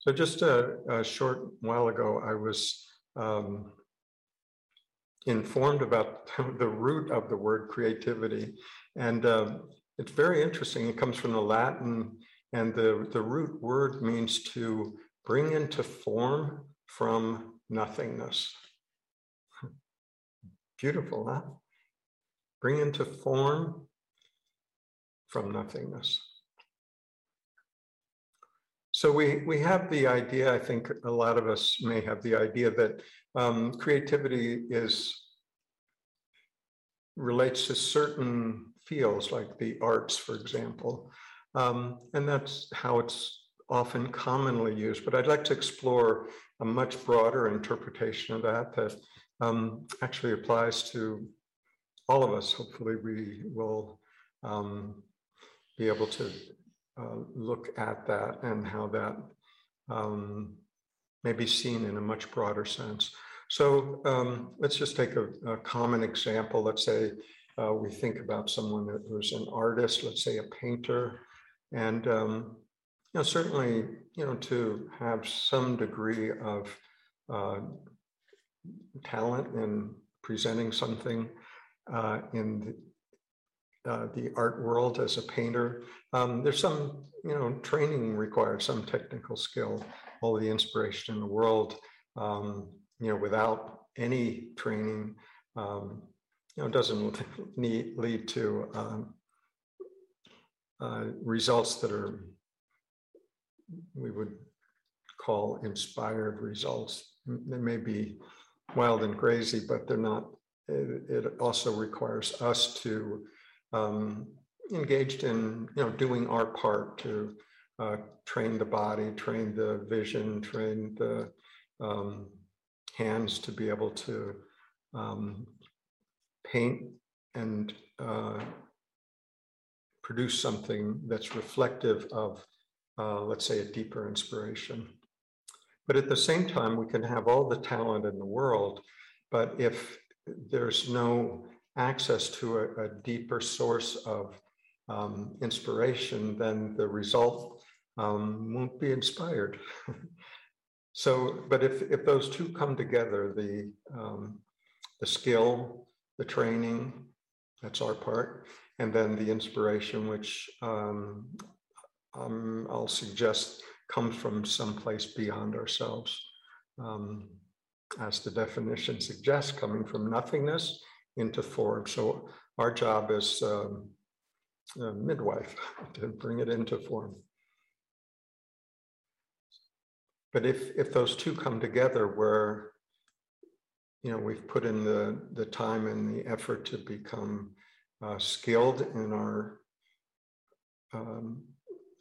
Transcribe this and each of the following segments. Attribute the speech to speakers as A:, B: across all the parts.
A: So just a, a, short while ago, I was um, informed about the root of the word creativity. And um, it's very interesting. It comes from the Latin, and the, the root word means to bring into form from nothingness. Beautiful, huh? Bring into form from nothingness. So we, we have the idea, I think a lot of us may have the idea that um, creativity is relates to certain fields like the arts, for example. Um, and that's how it's often commonly used. But I'd like to explore a much broader interpretation of that that um, actually applies to all of us. Hopefully, we will um, be able to uh, look at that and how that um, may be seen in a much broader sense. So um, let's just take a, a, common example. Let's say uh, we think about someone who's an artist, let's say a painter, and um, you know certainly you know to have some degree of uh, talent in presenting something uh, in uh, the art world as a painter. Um, there's some, you know, training required, some technical skill, all the inspiration in the world. Um, you know, without any training, um, you know, doesn't need, lead to um, uh, results that are we would call inspired results. They may be wild and crazy, but they're not. It, it also requires us to um, engaged in you know doing our part to uh, train the body, train the vision, train the um, hands to be able to um, paint and uh, produce something that's reflective of, uh, let's say, a deeper inspiration. But at the same time, we can have all the talent in the world, but if there's no access to a, a deeper source of um, inspiration, then the result um, won't be inspired. so, but if, if those two come together, the, um, the skill, the training, that's our part, and then the inspiration, which um, um, I'll suggest comes from someplace beyond ourselves. Um, as the definition suggests, coming from nothingness into form. So our job is um, midwife to bring it into form. But if if those two come together, where you know we've put in the the time and the effort to become uh, skilled in our um,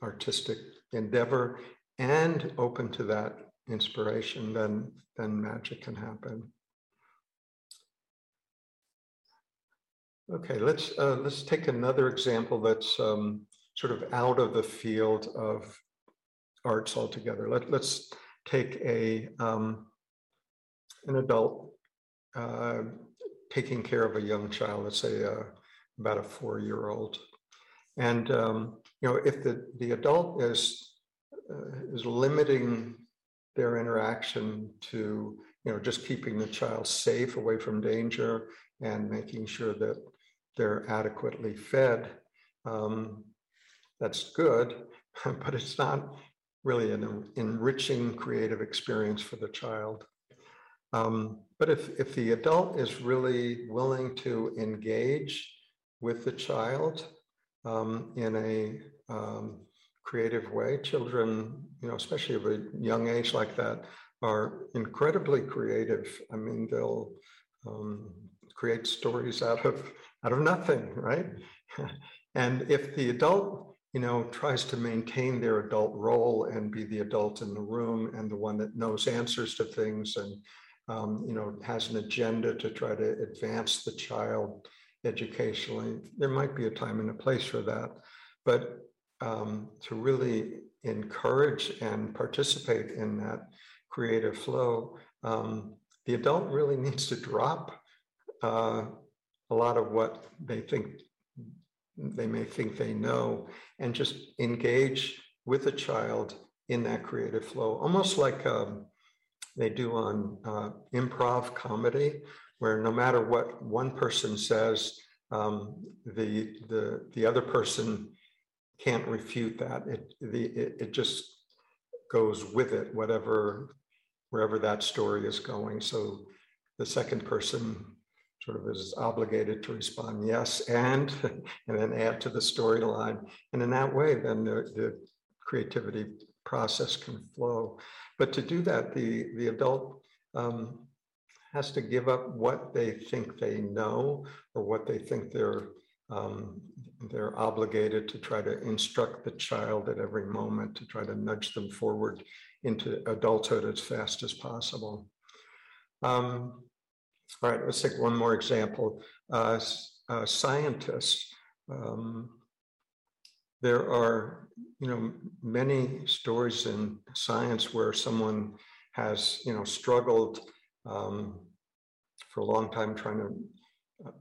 A: artistic endeavor and open to that inspiration, then then magic can happen. Okay, let's uh, let's take another example that's um, sort of out of the field of arts altogether. Let, let's take a um, an adult uh, taking care of a young child, let's say uh, about a four-year-old, and um, you know if the the adult is uh, is limiting their interaction to you know just keeping the child safe away from danger and making sure that they're adequately fed, um, that's good, but it's not really an enriching creative experience for the child. Um, but if, if the adult is really willing to engage with the child um, in a um, creative way, children, you know, especially of a young age like that, are incredibly creative. I mean, they'll um, create stories out of out of nothing, right? and if the adult, you know, tries to maintain their adult role and be the adult in the room and the one that knows answers to things and, um, you know, has an agenda to try to advance the child educationally, there might be a time and a place for that. But um, to really encourage and participate in that creative flow, um, the adult really needs to drop uh, a lot of what they think they may think they know and just engage with a child in that creative flow, almost like um, they do on uh, improv comedy, where no matter what one person says, um, the the the other person can't refute that. It the it, it just goes with it, whatever wherever that story is going. So the second person sort of is obligated to respond yes and and then add to the storyline and in that way then the, the creativity process can flow but to do that the the adult um, has to give up what they think they know or what they think they're um, they're obligated to try to instruct the child at every moment to try to nudge them forward into adulthood as fast as possible. Um, all right, let's take one more example. Uh, uh, scientists, um, there are, you know, many stories in science where someone has, you know, struggled um, for a long time trying to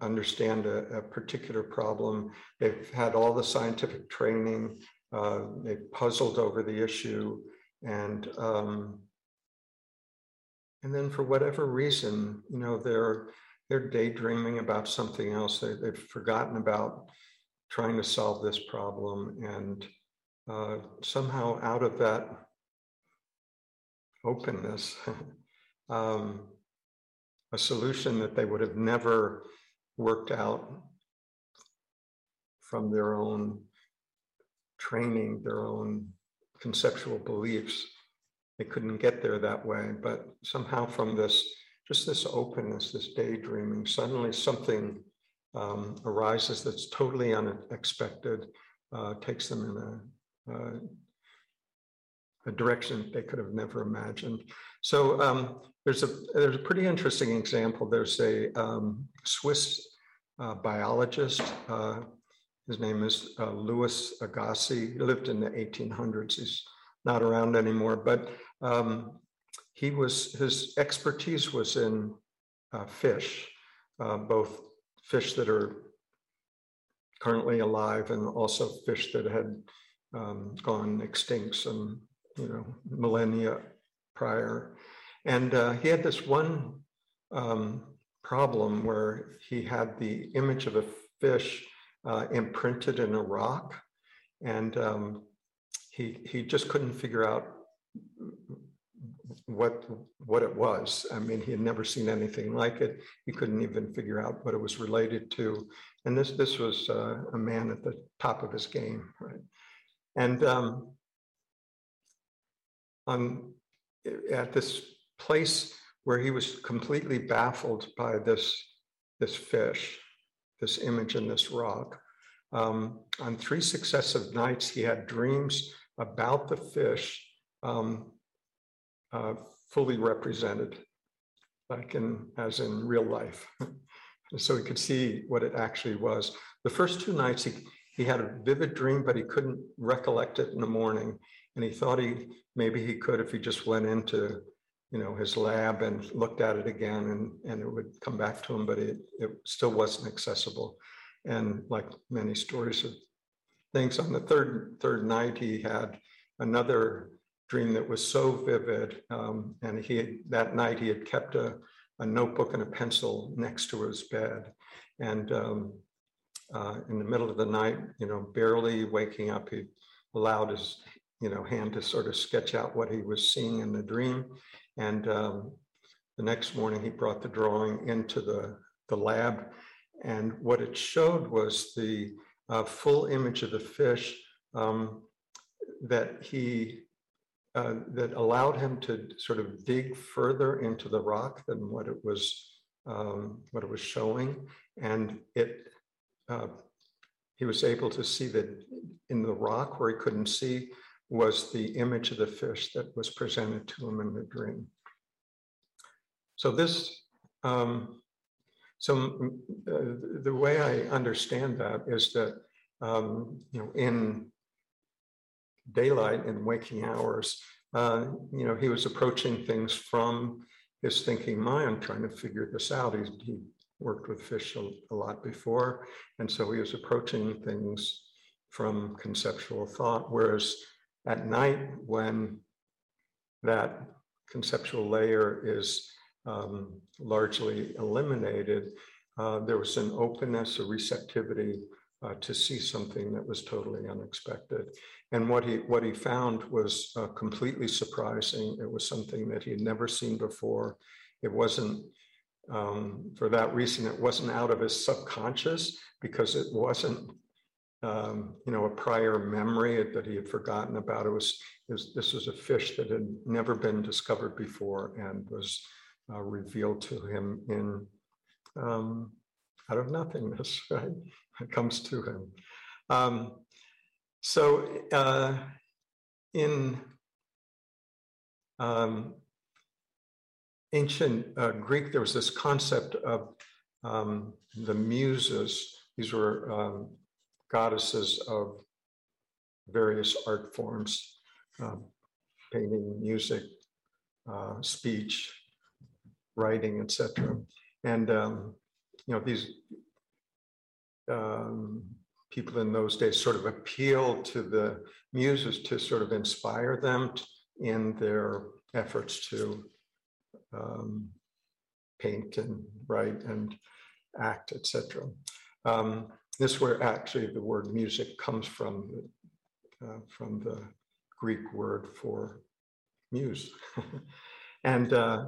A: understand a, a, particular problem. They've had all the scientific training. Uh, they've puzzled over the issue, and um, and then for whatever reason, you know, they're they're daydreaming about something else. They, they've forgotten about trying to solve this problem, and uh, somehow out of that openness, um, a solution that they would have never worked out from their own training, their own conceptual beliefs they couldn't get there that way. But somehow from this, just this openness, this daydreaming, suddenly something um, arises that's totally unexpected, uh, takes them in a, uh, a direction they could have never imagined. So um, there's a there's a pretty interesting example. There's a um, Swiss uh, biologist. Uh, his name is uh, Louis Agassiz. He lived in the 1800s. He's not around anymore, but um, he was his expertise was in uh, fish, uh, both fish that are currently alive and also fish that had um, gone extinct some you know millennia prior. And uh, he had this one um, problem where he had the image of a fish uh, imprinted in a rock, and um, he he just couldn't figure out what what it was. I mean, he had never seen anything like it. He couldn't even figure out what it was related to. And this this was uh, a man at the top of his game, right? And um, on at this place where he was completely baffled by this this fish, this image in this rock. Um, on three successive nights, he had dreams about the fish um, uh, fully represented, like in as in real life. so he could see what it actually was. The first two nights he he had a vivid dream, but he couldn't recollect it in the morning. And he thought he maybe he could if he just went into you know his lab and looked at it again and and it would come back to him but it, it still wasn't accessible and like many stories of things on the third third night he had another dream that was so vivid. Um, and he had, that night he had kept a, a, notebook and a pencil next to his bed. And um, uh, in the middle of the night, you know, barely waking up, he allowed his, you know, hand to sort of sketch out what he was seeing in the dream. And um, the next morning, he brought the drawing into the, the lab. And what it showed was the uh, full image of the fish um, that he uh, that allowed him to sort of dig further into the rock than what it was um, what it was showing, and it uh, he was able to see that in the rock where he couldn't see was the image of the fish that was presented to him in the dream. So this, um, so uh, the way I understand that is that um, you know in daylight and waking hours, uh, you know, he was approaching things from his thinking mind, trying to figure this out. He, he worked with fish a, a, lot before, and so he was approaching things from conceptual thought. Whereas at night when that conceptual layer is um, largely eliminated, uh, there was an openness, a receptivity uh, to see something that was totally unexpected. And what he what he found was uh, completely surprising. It was something that he had never seen before. It wasn't um, for that reason. It wasn't out of his subconscious because it wasn't um, you know a prior memory that he had forgotten about. It was, it was this was a fish that had never been discovered before and was uh, revealed to him in um, out of nothingness. Right, comes to him. Um, so uh, in um, ancient uh, Greek, there was this concept of um, the muses. These were um, goddesses of various art forms, um, painting, music, uh, speech, writing, etc. And um, you know these um, people in those days sort of appealed to the muses to sort of inspire them in their efforts to um, paint and write and act, etc. Um, this is where actually the word music comes from, uh, from the Greek word for muse. and uh,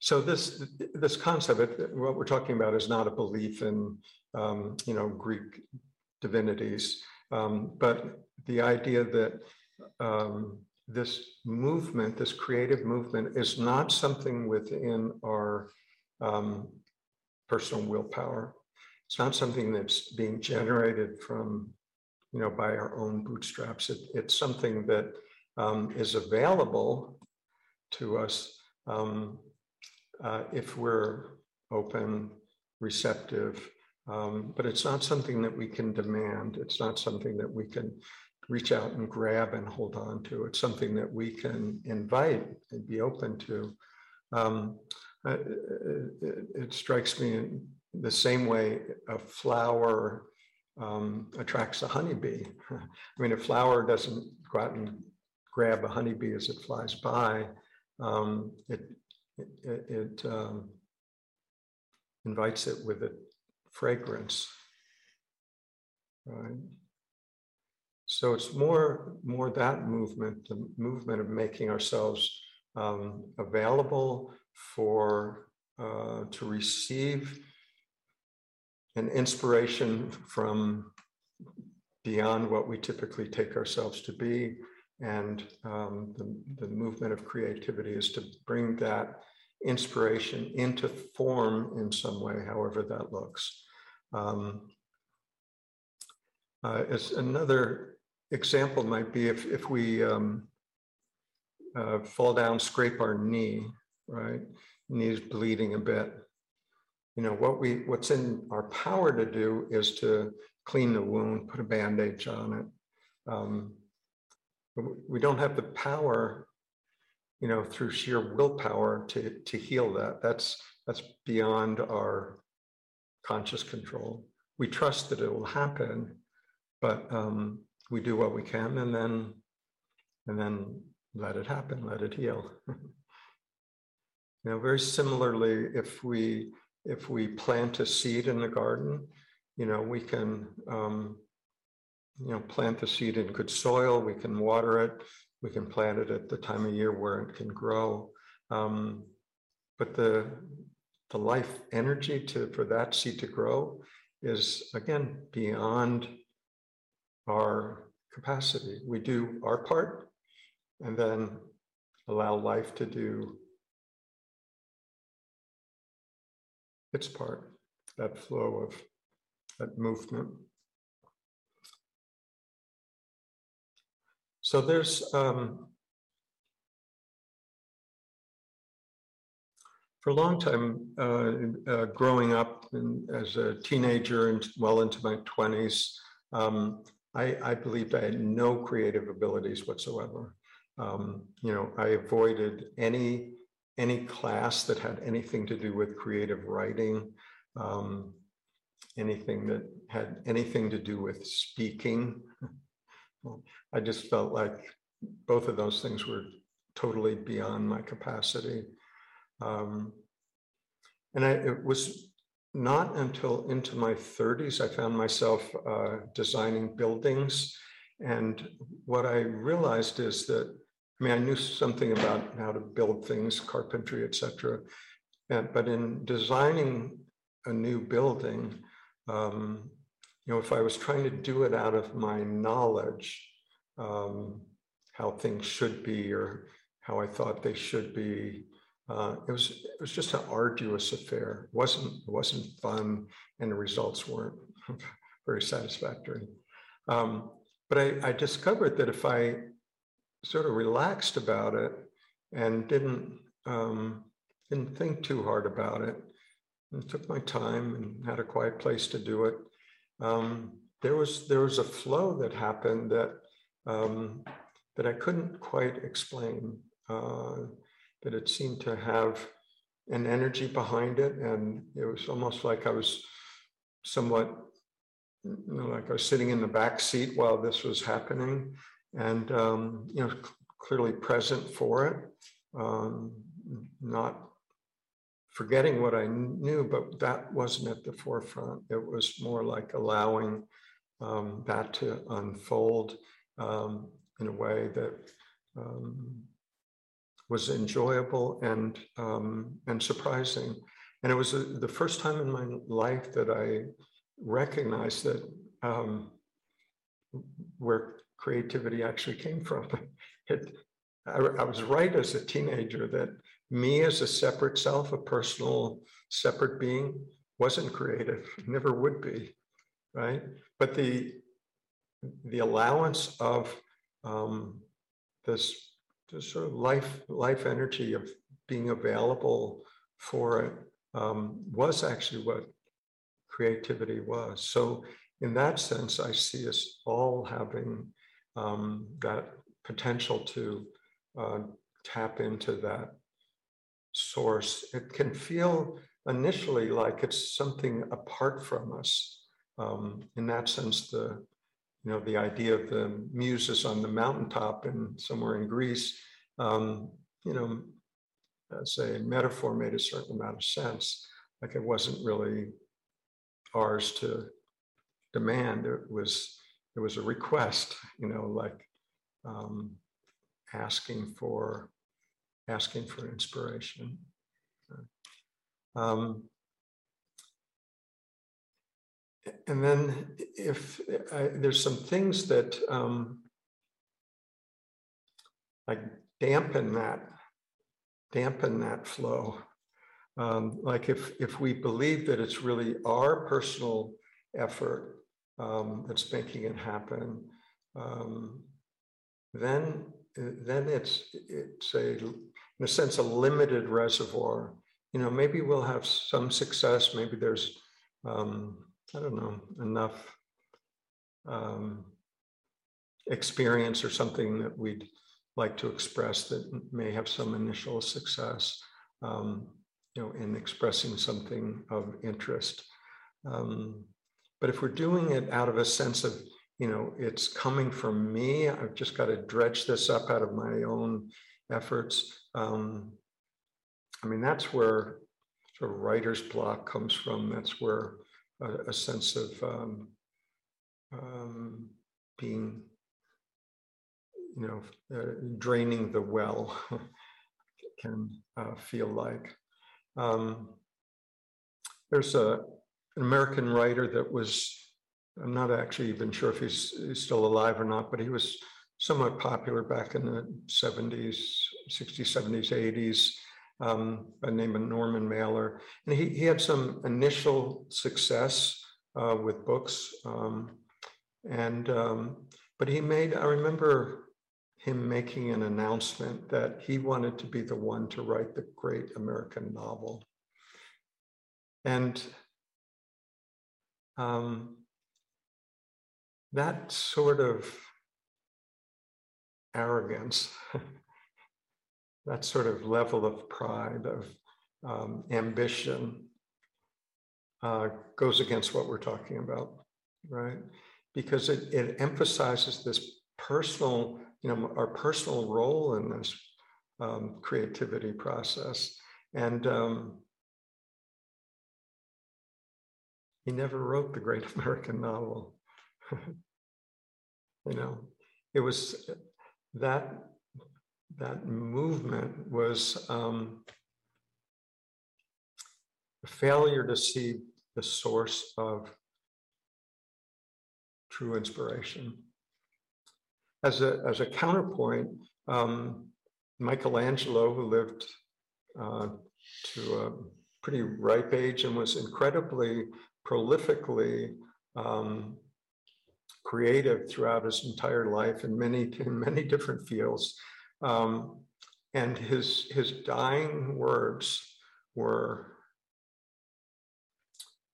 A: so this this concept, what we're talking about, is not a belief in um, you know Greek divinities, um, but the idea that um, this movement, this creative movement, is not something within our um, personal willpower. It's not something that's being generated from, you know, by our own bootstraps. It, it's something that um, is available to us um, uh, if we're open, receptive, um, but it's not something that we can demand. It's not something that we can reach out and grab and hold on to. It's something that we can invite and be open to. Um, uh, it, it, strikes me in the same way a flower um, attracts a honeybee. I mean, a flower doesn't go out and grab a honeybee as it flies by. Um, it it, it um, invites it with a fragrance, right? So it's more more that movement, the movement of making ourselves um, available for uh, to receive an inspiration from beyond what we typically take ourselves to be. And um, the, the movement of creativity is to bring that inspiration into form in some way, however that looks. Um, uh, as another example might be if, if we um, uh, fall down, scrape our knee, right? Knee's bleeding a bit. You know, what we what's in our power to do is to clean the wound, put a bandage on it. Um, we don't have the power you know, through sheer willpower to, to heal that. That's, that's beyond our conscious control. We trust that it will happen, but um, we do what we can and then, and then let it happen, let it heal. you know, very similarly, if we, if we plant a seed in the garden, you know, we can, um, you know, plant the seed in good soil, we can water it, we can plant it at the time of year where it can grow. Um, but the the life energy to for that seed to grow is again beyond our capacity. We do our part and then allow life to do its part, that flow of that movement. So there's um, for a long time, uh, uh, growing up and as a teenager and well into my 20s, um, I, I, believed I had no creative abilities whatsoever. Um, you know, I avoided any any class that had anything to do with creative writing, um, anything that had anything to do with speaking. I just felt like both of those things were totally beyond my capacity. Um, and I, it was not until into my 30s I found myself uh, designing buildings. And what I realized is that, I mean, I knew something about how to build things, carpentry, etc. But in designing a new building, um, you know, if I was trying to do it out of my knowledge, um, how things should be or how I thought they should be, uh, it was it was just an arduous affair. It wasn't it wasn't fun, and the results weren't very satisfactory. Um, but I, I discovered that if I sort of relaxed about it and didn't um, didn't think too hard about it, and took my time and had a quiet place to do it, um, there was there was a flow that happened that um, that I couldn't quite explain. Uh, that it seemed to have an energy behind it. And it was almost like I was somewhat, you know, like I was sitting in the back seat while this was happening and, um, you know, clearly present for it, um, not forgetting what I knew, but that wasn't at the forefront. It was more like allowing um, that to unfold um, in a way that um, was enjoyable and um, and surprising. And it was a, the first time in my life that I recognized that um, where creativity actually came from. It, I, I, was right as a teenager that me as a separate self, a personal separate being, wasn't creative, never would be, right? But the the allowance of um, this the sort of life life energy of being available for it um, was actually what creativity was. So in that sense, I see us all having um, that potential to uh, tap into that source. It can feel initially like it's something apart from us. Um, in that sense, the you know, the idea of the muses on the mountaintop and somewhere in Greece, um, you know, as a metaphor made a certain amount of sense. Like it wasn't really ours to demand. It was it was a request, you know, like um, asking for asking for inspiration. Um, and then if I, there's some things that um, like dampen that dampen that flow um, like if if we believe that it's really our personal effort um, that's making it happen um, then then it's it's a in a sense a limited reservoir you know maybe we'll have some success maybe there's um, I don't know, enough um, experience or something that we'd like to express that may have some initial success, um, you know, in expressing something of interest. Um, but if we're doing it out of a sense of, you know, it's coming from me, I've just got to dredge this up out of my own efforts. Um, I mean, that's where sort of writer's block comes from. That's where a, a sense of um, um, being, you know, uh, draining the well can uh, feel like. Um, there's a, an American writer that was, I'm not actually even sure if he's, he's still alive or not, but he was somewhat popular back in the 70s, 60s, 70s, 80s um, by the name of Norman Mailer. And he, he had some initial success uh, with books. Um, and, um, but he made, I remember him making an announcement that he wanted to be the one to write the great American novel. And um, that sort of arrogance that sort of level of pride, of um, ambition, uh, goes against what we're talking about, right? Because it, it emphasizes this personal you know, our personal role in this um, creativity process. And um, he never wrote the great American novel. you know, it was that that movement was um, a failure to see the source of true inspiration. As a, as a counterpoint, um, Michelangelo, who lived uh, to a pretty ripe age and was incredibly prolifically um, creative throughout his entire life in many in many different fields. Um, and his his dying words were,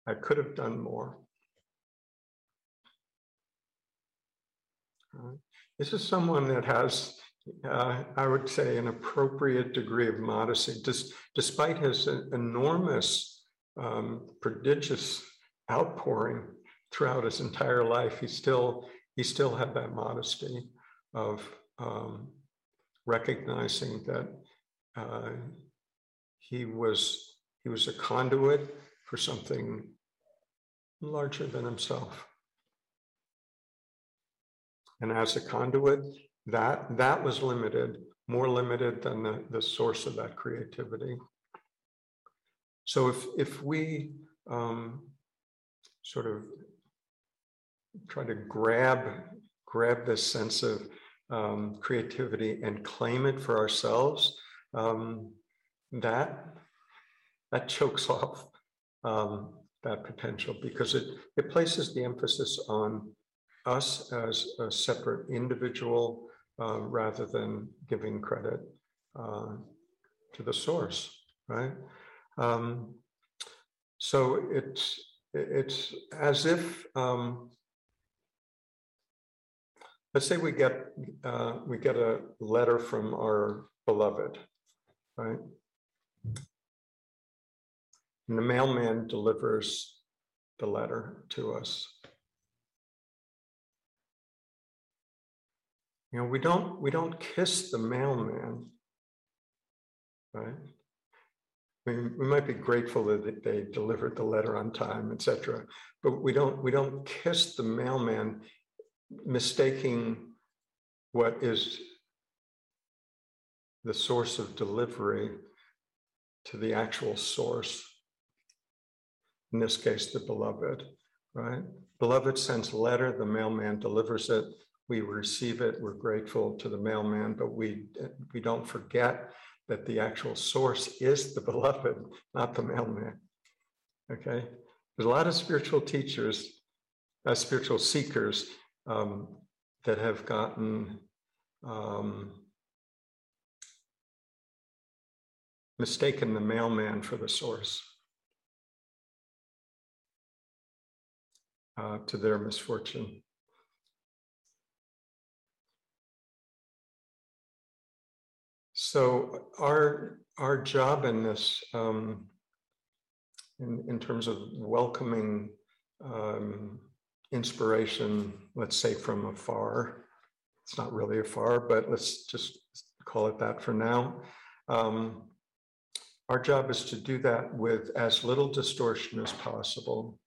A: "I could have done more." This is someone that has, uh, I would say, an appropriate degree of modesty, Dis- despite his enormous, um, prodigious outpouring throughout his entire life. He still he still had that modesty of um, recognizing that uh, he was he was a conduit for something larger than himself. And as a conduit, that that was limited, more limited than the, the source of that creativity. So if if we um, sort of try to grab grab this sense of um, creativity and claim it for ourselves, um, that that chokes off um, that potential because it it places the emphasis on us as a separate individual uh, rather than giving credit uh, to the source, right? Um, so it's it's as if um, let's say we get uh, we get a letter from our beloved, right? And the mailman delivers the letter to us. You know, we don't we don't kiss the mailman, right? we, we might be grateful that they delivered the letter on time, etc. But we don't we don't kiss the mailman, mistaking what is the source of delivery to the actual source. In this case, the beloved, right? Beloved sends a letter, the mailman delivers it. We receive it. We're grateful to the mailman, but we we don't forget that the actual source is the beloved, not the mailman. Okay? There's a lot of spiritual teachers, uh, spiritual seekers um, that have gotten um, mistaken the mailman for the source uh, to their misfortune. So our our job in this, um, in in terms of welcoming um, inspiration, let's say from afar, it's not really afar, but let's just call it that for now. Um, our job is to do that with as little distortion as possible.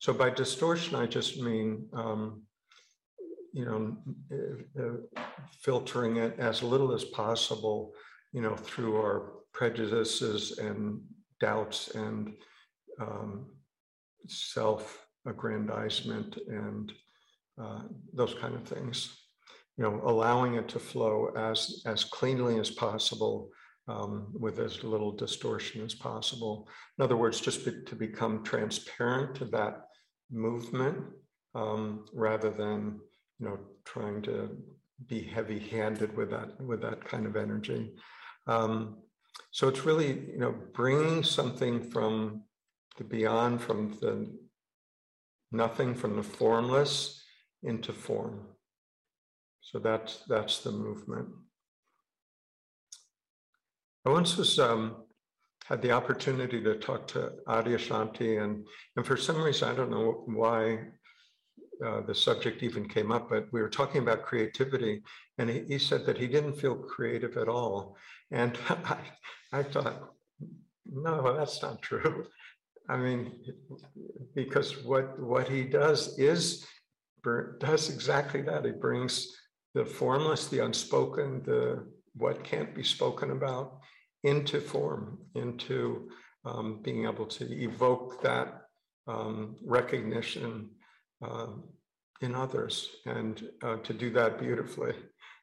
A: So by distortion, I just mean um, you know, uh, filtering it as little as possible, you know, through our prejudices and doubts and um, self-aggrandizement and uh, those kind of things. You know, allowing it to flow as as cleanly as possible um, with as little distortion as possible. In other words, just be, to become transparent to that movement um, rather than you know, trying to be heavy-handed with that with that kind of energy. Um, so it's really, you know, bringing something from the beyond, from the nothing, from the formless into form. So that's that's the movement. I once was um, had the opportunity to talk to Adyashanti, and and for some reason I don't know why uh, the subject even came up, but we were talking about creativity, and he, he said that he didn't feel creative at all. And I, I thought, no, that's not true. I mean, because what what he does is does exactly that. He brings the formless, the unspoken, the what can't be spoken about into form, into um, being able to evoke that um, recognition uh, in others and uh, to do that beautifully.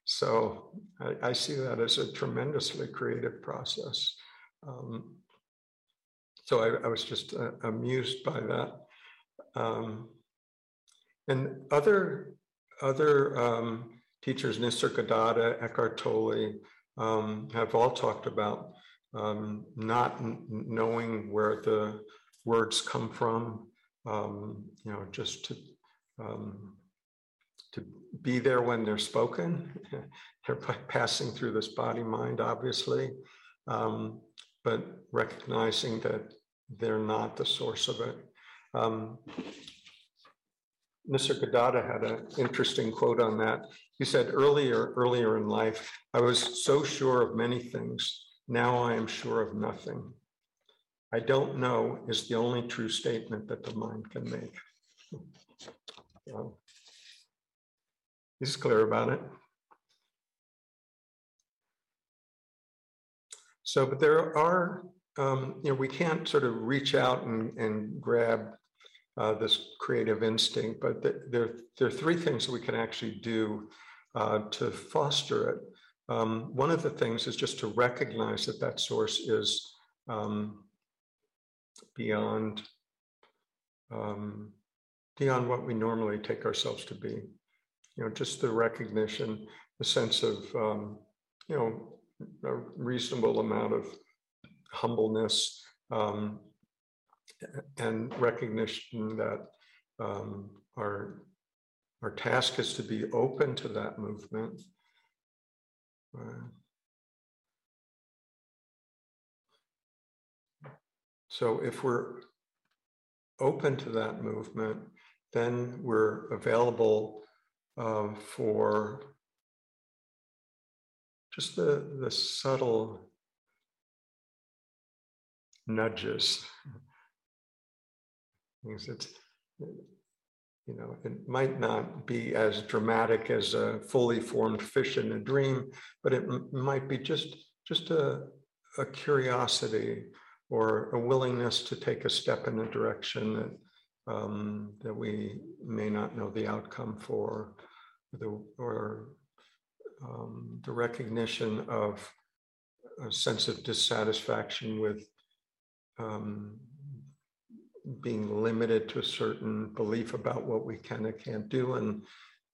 A: So I, I, see that as a tremendously creative process. Um, so I, I, was just uh, amused by that. Um, and other other um, teachers, Nisargadatta, Eckhart Tolle, um, have all talked about um, not knowing where the words come from, um, you know, just to um, to be there when they're spoken. they're passing through this body mind, obviously, um, but recognizing that they're not the source of it. Um, Nisargadatta had an interesting quote on that. He said, earlier, earlier in life, I was so sure of many things. Now I am sure of nothing. I don't know is the only true statement that the mind can make. he's clear about it. So, but there are, um, you know, we can't sort of reach out and, and grab uh, this creative instinct, but there, there are three things that we can actually do uh, to foster it. Um, one of the things is just to recognize that that source is um, beyond um, beyond what we normally take ourselves to be. You know, just the recognition, the sense of um, you know a reasonable amount of humbleness um, and recognition that um, our our task is to be open to that movement. Uh, So if we're open to that movement, then we're available uh, for just the, the subtle nudges. It's, you know, it might not be as dramatic as a fully formed fish in a dream, but it m- might be just just a, a curiosity or a willingness to take a step in a direction that um, that we may not know the outcome for, the, or um, the recognition of a sense of dissatisfaction with um, being limited to a certain belief about what we can and can't do, and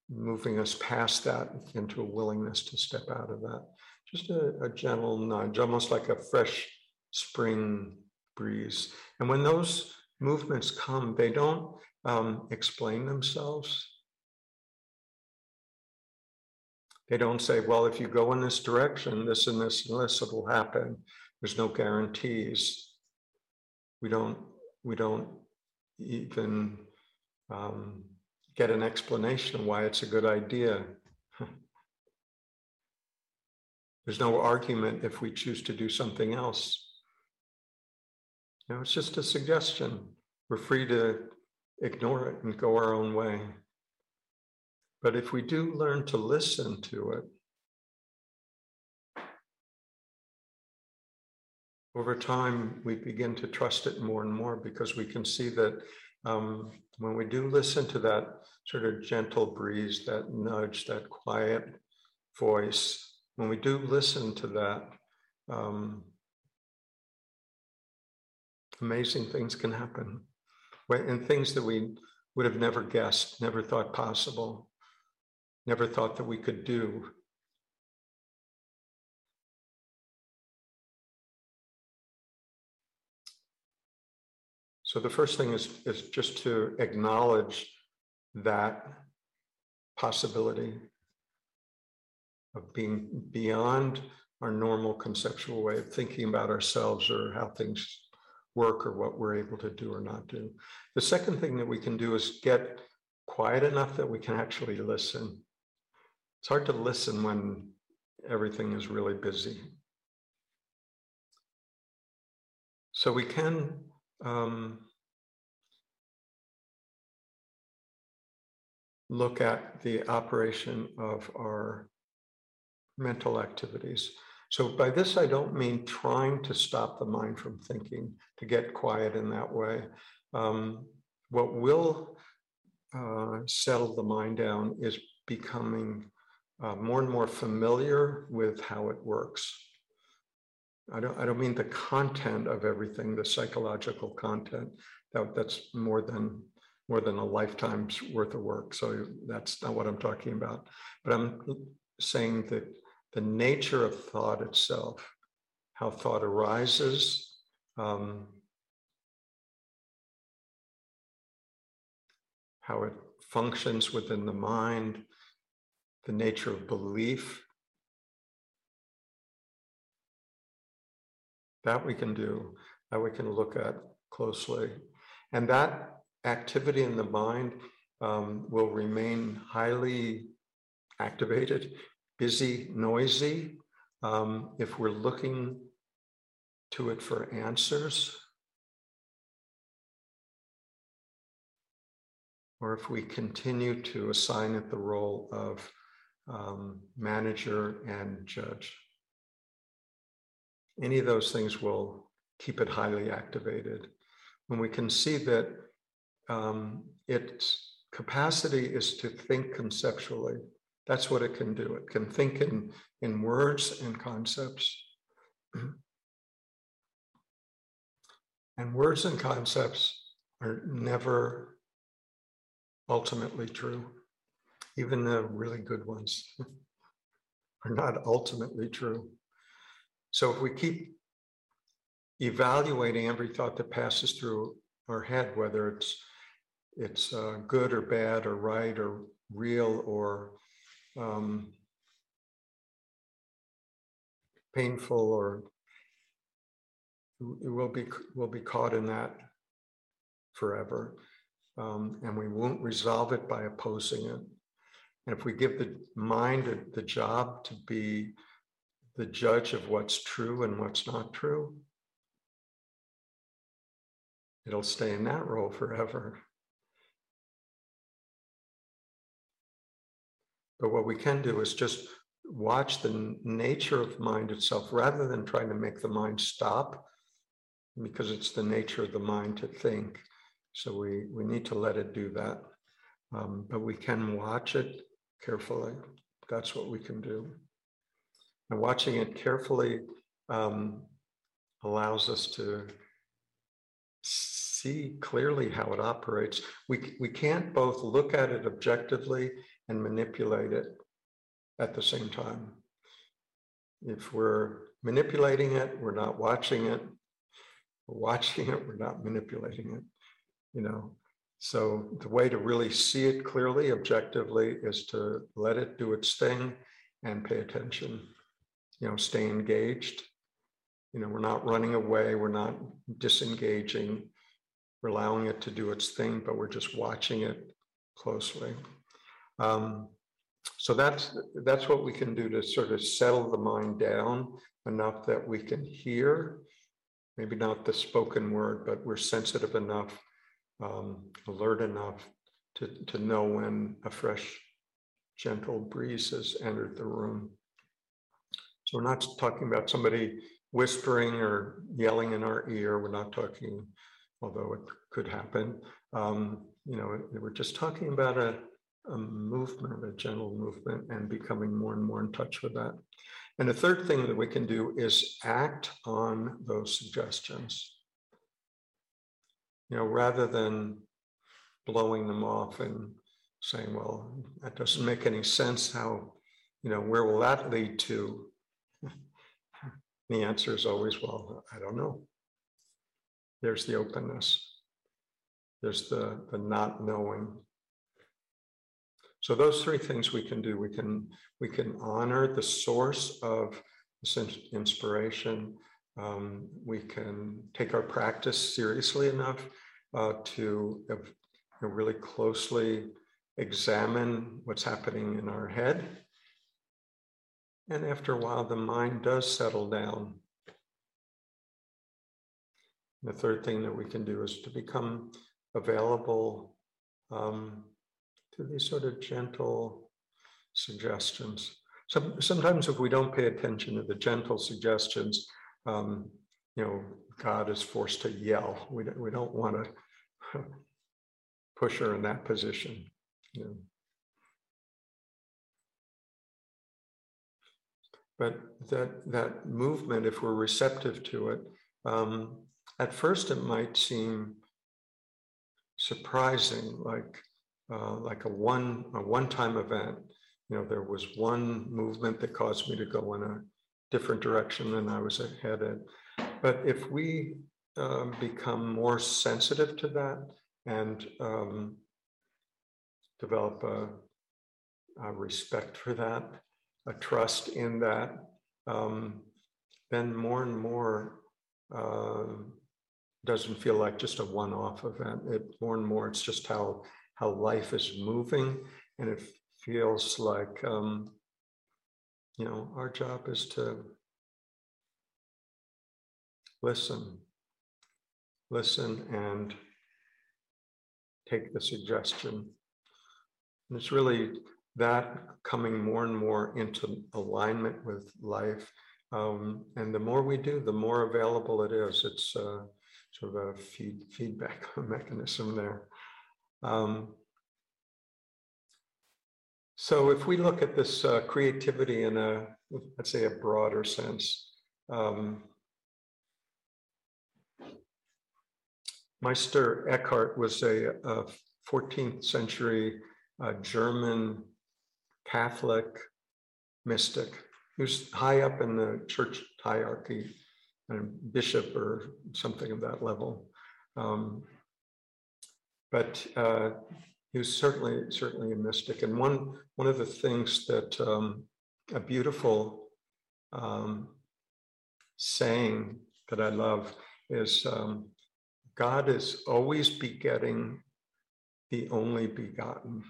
A: moving us past that into a willingness to step out of that. Just a, a gentle nudge, almost like a fresh spring breeze. And when those movements come, they don't um, explain themselves. They don't say, well, if you go in this direction, this and this and this, it'll happen. There's no guarantees. We don't, we don't even um, get an explanation of why it's a good idea. There's no argument if we choose to do something else. You know, it's just a suggestion. We're free to ignore it and go our own way. But if we do learn to listen to it, over time we begin to trust it more and more because we can see that um, when we do listen to that sort of gentle breeze, that nudge, that quiet voice, when we do listen to that, um, amazing things can happen. And things that we would have never guessed, never thought possible, never thought that we could do. So the first thing is, is just to acknowledge that possibility of being beyond our normal conceptual way of thinking about ourselves or how things work or what we're able to do or not do. The second thing that we can do is get quiet enough that we can actually listen. It's hard to listen when everything is really busy. So we can um, look at the operation of our mental activities. So by this, I don't mean trying to stop the mind from thinking, to get quiet in that way. Um, what will uh, settle the mind down is becoming uh, more and more familiar with how it works. I don't, I don't mean the content of everything, the psychological content. That, that's more than more than a lifetime's worth of work. So that's not what I'm talking about. But I'm saying that the nature of thought itself, how thought arises, um, how it functions within the mind, the nature of belief. That we can do, that we can look at closely. And that activity in the mind um, will remain highly activated, busy, noisy. Um, if we're looking to it for answers, or if we continue to assign it the role of um, manager and judge. Any of those things will keep it highly activated. When we can see that um, its capacity is to think conceptually, that's what it can do. It can think in, in words and concepts. and words and concepts are never ultimately true. Even the really good ones are not ultimately true. So if we keep evaluating every thought that passes through our head, whether it's it's uh, good or bad or right or real or um, painful or it will be will be caught in that forever um, and we won't resolve it by opposing it and if we give the mind the job to be the judge of what's true and what's not true it'll stay in that role forever But what we can do is just watch the nature of mind itself rather than trying to make the mind stop because it's the nature of the mind to think. So we, we need to let it do that. Um, but we can watch it carefully. That's what we can do. And watching it carefully um, allows us to see clearly how it operates. We, we can't both look at it objectively and manipulate it at the same time. If we're manipulating it, we're not watching it. We're watching it, we're not manipulating it. You know, so the way to really see it clearly, objectively, is to let it do its thing and pay attention. You know, stay engaged. You know, we're not running away, we're not disengaging, we're allowing it to do its thing, but we're just watching it closely. Um, so that's that's what we can do to sort of settle the mind down enough that we can hear, maybe not the spoken word, but we're sensitive enough, um, alert enough to, to know when a fresh, gentle breeze has entered the room. So we're not talking about somebody whispering or yelling in our ear. We're not talking, although it could happen. Um, you know, we're just talking about a a movement, a gentle movement, and becoming more and more in touch with that. And the third thing that we can do is act on those suggestions. You know, rather than blowing them off and saying, well, that doesn't make any sense. How, you know, where will that lead to? the answer is always, well, I don't know. There's the openness. There's the, the not knowing so those three things we can do. We can we can honor the source of this inspiration. Um, we can take our practice seriously enough uh, to uh, really closely examine what's happening in our head. And after a while, the mind does settle down. The third thing that we can do is to become available um, to these sort of gentle suggestions. Some, sometimes, if we don't pay attention to the gentle suggestions, um, you know, God is forced to yell. We don't, we don't want to push her in that position. You know. But that that movement, if we're receptive to it, um, at first it might seem surprising, like uh, like a one a one-time event. You know, there was one movement that caused me to go in a different direction than I was headed. But if we um, become more sensitive to that and um, develop a, a, respect for that, a trust in that, um, then more and more uh, doesn't feel like just a one-off event. It more and more it's just how how life is moving, and it feels like um, you know our job is to listen, listen, and take the suggestion. And it's really that coming more and more into alignment with life. Um, and the more we do, the more available it is. It's uh, sort of a feed, feedback mechanism there. Um, so if we look at this uh, creativity in a, let's say, a broader sense, um, Meister Eckhart was a, a 14th century uh, German Catholic mystic. He was high up in the church hierarchy, a bishop or something of that level. Um, but uh, he was certainly certainly a mystic. And one one of the things that um, a beautiful um, saying that I love is um, God is always begetting the only begotten.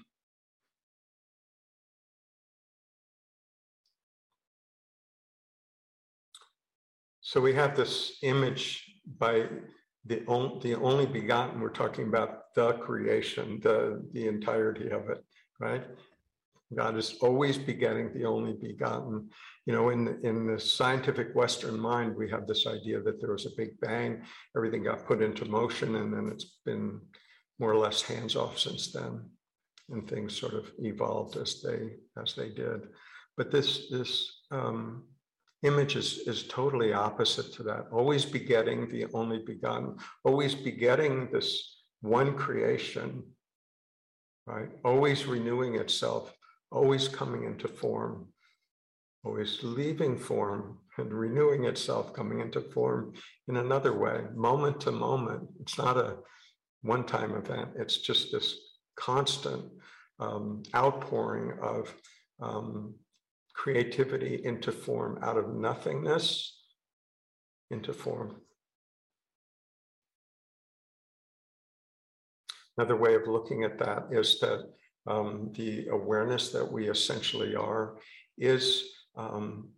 A: So we have this image by the, on, the only begotten, we're talking about the creation, the, the entirety of it, right? God is always begetting the only begotten. You know, in the, in the scientific Western mind, we have this idea that there was a big bang, everything got put into motion, and then it's been more or less hands off since then, and things sort of evolved as they as they did. But this this um, image is, is totally opposite to that. Always begetting the only begotten, always begetting this one creation, right? Always renewing itself always coming into form, always leaving form and renewing itself, coming into form in another way, moment to moment. It's not a one time event, it's just this constant um, outpouring of um, creativity into form out of nothingness into form. Another way of looking at that is that um, the awareness that we essentially are is um,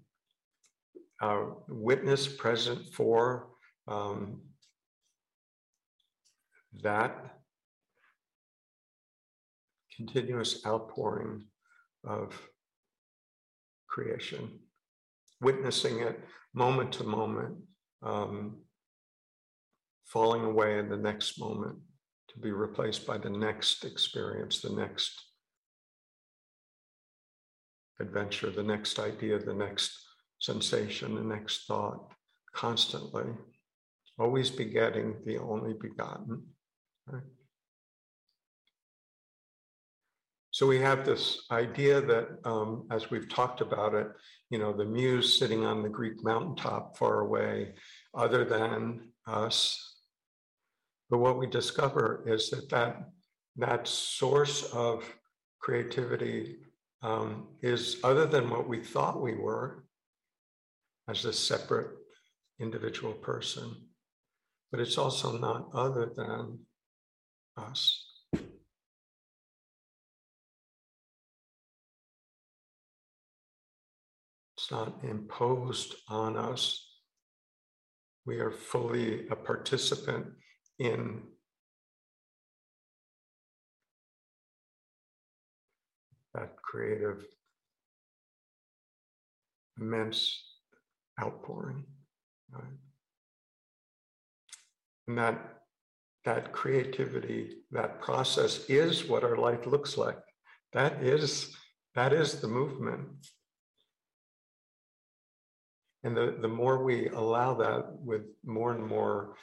A: witness present for um, that continuous outpouring of creation, witnessing it moment to moment, um, falling away in the next moment to be replaced by the next experience, the next adventure, the next idea, the next sensation, the next thought, constantly, always begetting the only begotten. Right? So we have this idea that, um, as we've talked about it, you know, the muse sitting on the Greek mountaintop far away, other than us, but what we discover is that that, that source of creativity um, is other than what we thought we were as a separate individual person, but it's also not other than us. Not imposed on us. We are fully a participant in that creative, immense outpouring. Right? And that that creativity, that process is what our life looks like. That is that is the movement. And the, the more we allow that with more and more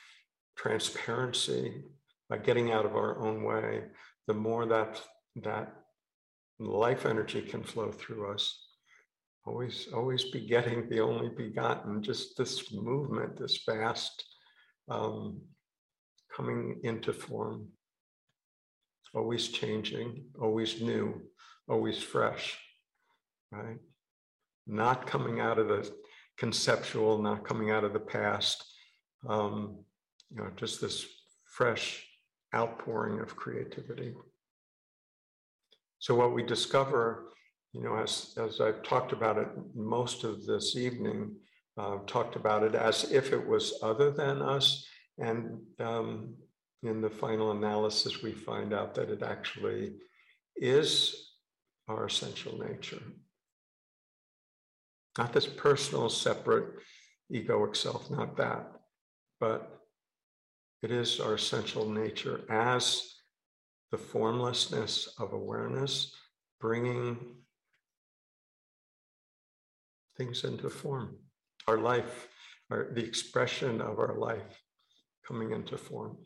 A: transparency by getting out of our own way, the more that that life energy can flow through us. Always, always begetting the only begotten, just this movement, this vast um, coming into form, always changing, always new, always fresh, right? Not coming out of the conceptual, not coming out of the past, um, you know, just this fresh outpouring of creativity. So what we discover, you know, as, as I've talked about it most of this evening, uh, talked about it as if it was other than us. And um, in the final analysis, we find out that it actually is our essential nature. Not this personal, separate, egoic self, not that, but it is our essential nature as the formlessness of awareness, bringing things into form. Our life, our, the expression of our life coming into form.